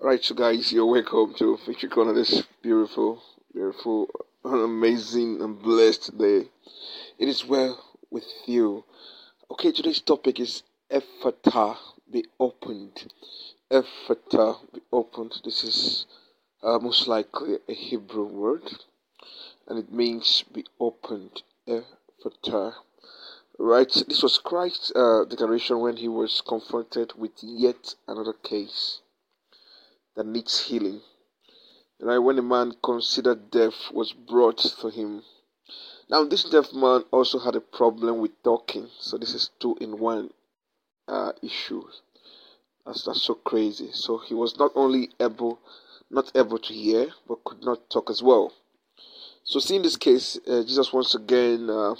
Right, so guys, you're welcome to Victory Corner this beautiful, beautiful, amazing, and blessed day. It is well with you. Okay, today's topic is Ephata be opened. Ephata be opened. This is uh, most likely a Hebrew word, and it means be opened. Ephata. Right, this was Christ's uh, declaration when he was confronted with yet another case that needs healing. Right when a man considered death was brought to him. Now this deaf man also had a problem with talking, so this is two in one uh, issue. That's that's so crazy. So he was not only able, not able to hear, but could not talk as well. So seeing this case, uh, Jesus once again, uh,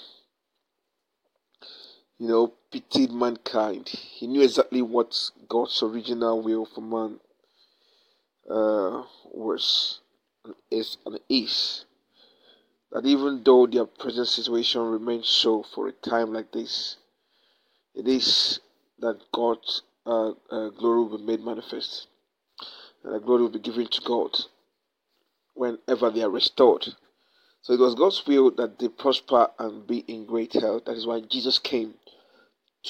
you know, pitied mankind. He knew exactly what God's original will for man uh, was is and is that even though their present situation remains so for a time like this, it is that God's uh, uh, glory will be made manifest, and the glory will be given to God whenever they are restored. So it was God's will that they prosper and be in great health. That is why Jesus came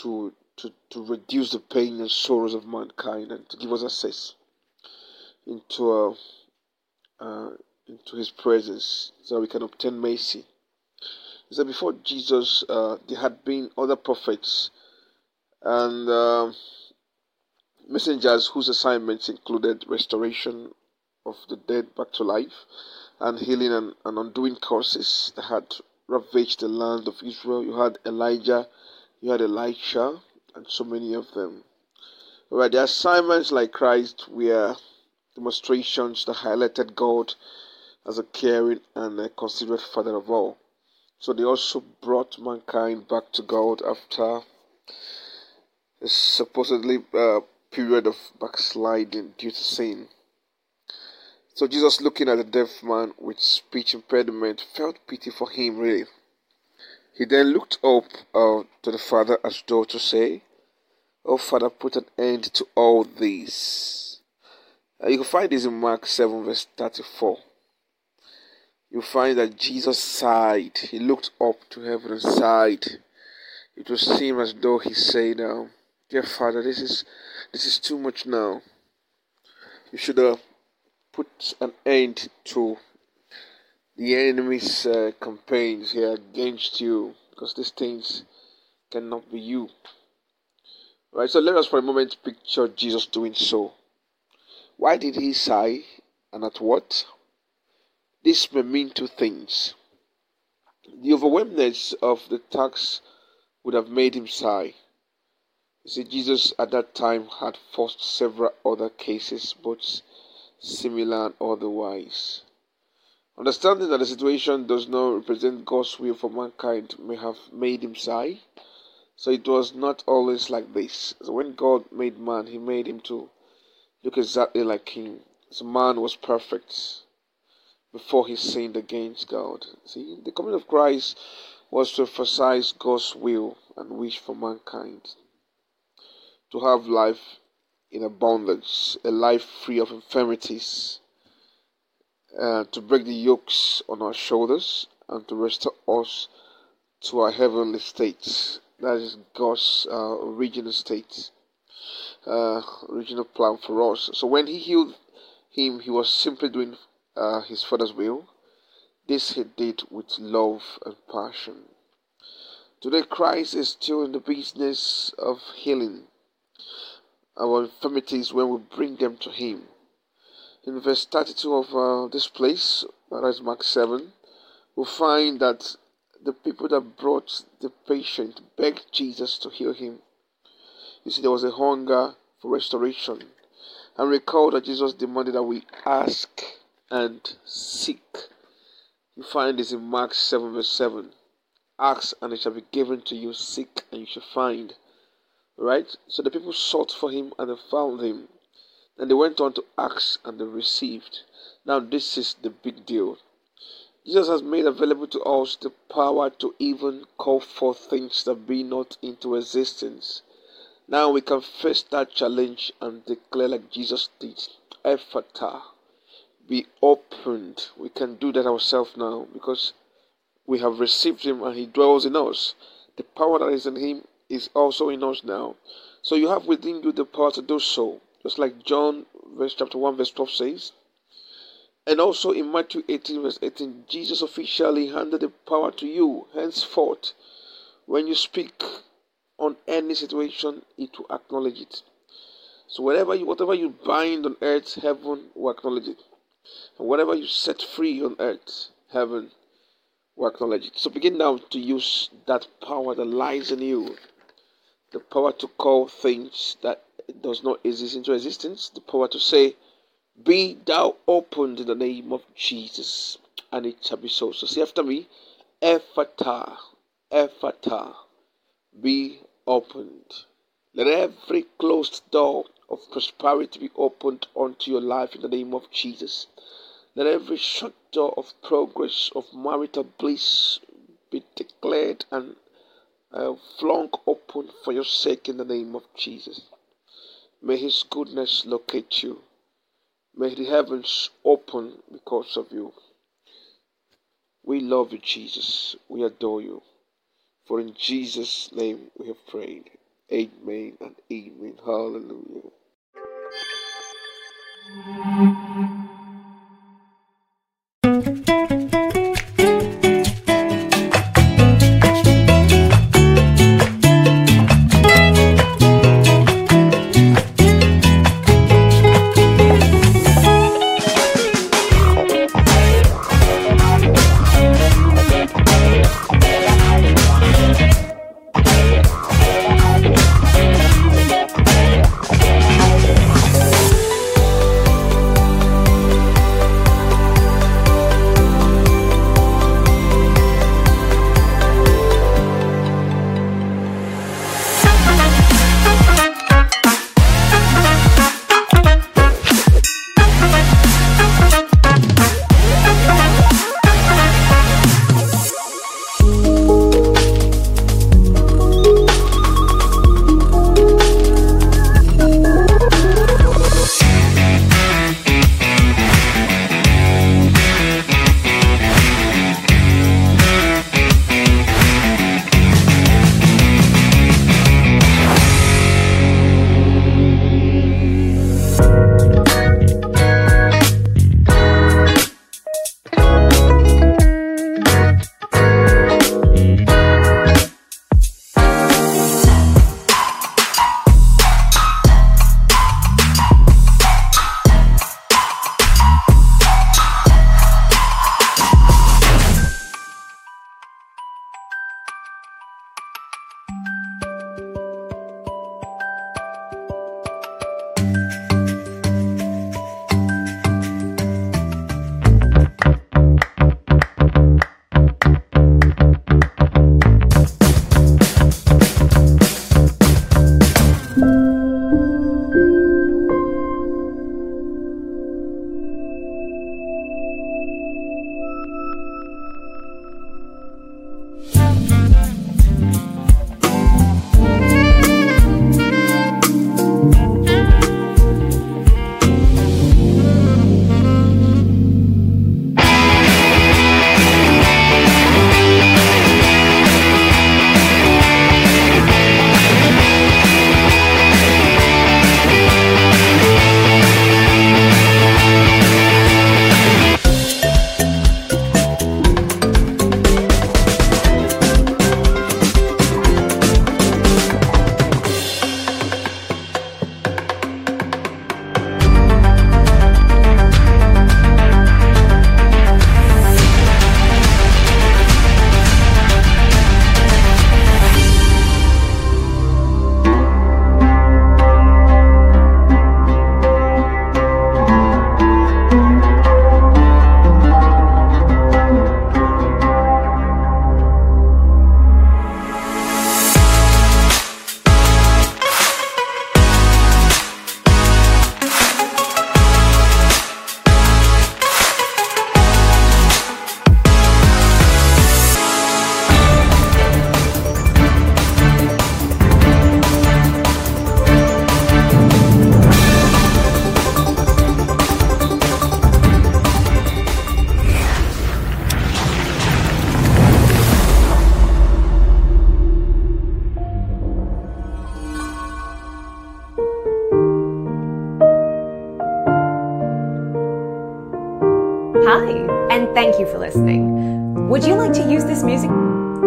to to, to reduce the pain and sorrows of mankind and to give us access into uh, uh, into His presence, so we can obtain mercy. Said before Jesus, uh, there had been other prophets and uh, messengers whose assignments included restoration of the dead back to life and healing and, and undoing curses that had ravaged the land of Israel. You had Elijah, you had Elisha, and so many of them. Right, the assignments like Christ were demonstrations that highlighted God as a caring and a considerate Father of all. So they also brought mankind back to God after a supposedly uh, period of backsliding due to sin. So Jesus, looking at the deaf man with speech impediment, felt pity for him. Really, he then looked up uh, to the Father as though to say, "Oh Father, put an end to all this." Uh, you can find this in Mark 7, verse 34. You find that Jesus sighed. He looked up to heaven and sighed. It would seem as though he said, uh, "Dear Father, this is this is too much now. You should uh, put an end to the enemy's uh, campaigns here against you, because these things cannot be you." Right. So let us for a moment picture Jesus doing so. Why did he sigh, and at what? This may mean two things. The overwhelmness of the tax would have made him sigh. You see, Jesus at that time had forced several other cases, both similar and otherwise. Understanding that the situation does not represent God's will for mankind may have made him sigh. So it was not always like this. So when God made man, he made him to look exactly like him. The man was perfect before he sinned against God. See, the coming of Christ was to emphasize God's will and wish for mankind to have life in abundance, a life free of infirmities, uh, to break the yokes on our shoulders, and to restore us to our heavenly state. That is God's uh, original state uh, original plan for us. So when he healed him, he was simply doing uh, his father's will. This he did with love and passion. Today, Christ is still in the business of healing our infirmities when we bring them to Him. In verse 32 of uh, this place, that is Mark 7, we find that the people that brought the patient begged Jesus to heal him. You see, there was a hunger for restoration. And recall that Jesus demanded that we ask and seek. You find this in Mark 7, verse 7. Ask and it shall be given to you. Seek and you shall find. Right? So the people sought for him and they found him. Then they went on to ask and they received. Now, this is the big deal. Jesus has made available to us the power to even call forth things that be not into existence. Now we can face that challenge and declare like Jesus did. Ephata, be opened. We can do that ourselves now because we have received Him and He dwells in us. The power that is in Him is also in us now. So you have within you the power to do so. Just like John verse chapter 1 verse 12 says. And also in Matthew 18 verse 18, Jesus officially handed the power to you. Henceforth, when you speak on any situation, it will acknowledge it. So whatever you whatever you bind on earth, heaven will acknowledge it. And whatever you set free on earth, heaven will acknowledge it. So begin now to use that power that lies in you. The power to call things that does not exist into existence. The power to say, Be thou opened in the name of Jesus. And it shall be so. So say after me, Ephata, Ephata, be opened. Let every closed door of prosperity be opened unto your life in the name of Jesus. Let every shut door of progress, of marital bliss be declared and uh, flung open for your sake in the name of Jesus. May His goodness locate you. May the heavens open because of you. We love you, Jesus. We adore you. For in Jesus' name we have prayed. Amen and amen. Hallelujah.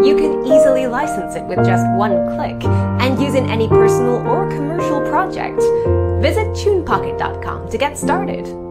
You can easily license it with just one click and use in any personal or commercial project. Visit TunePocket.com to get started.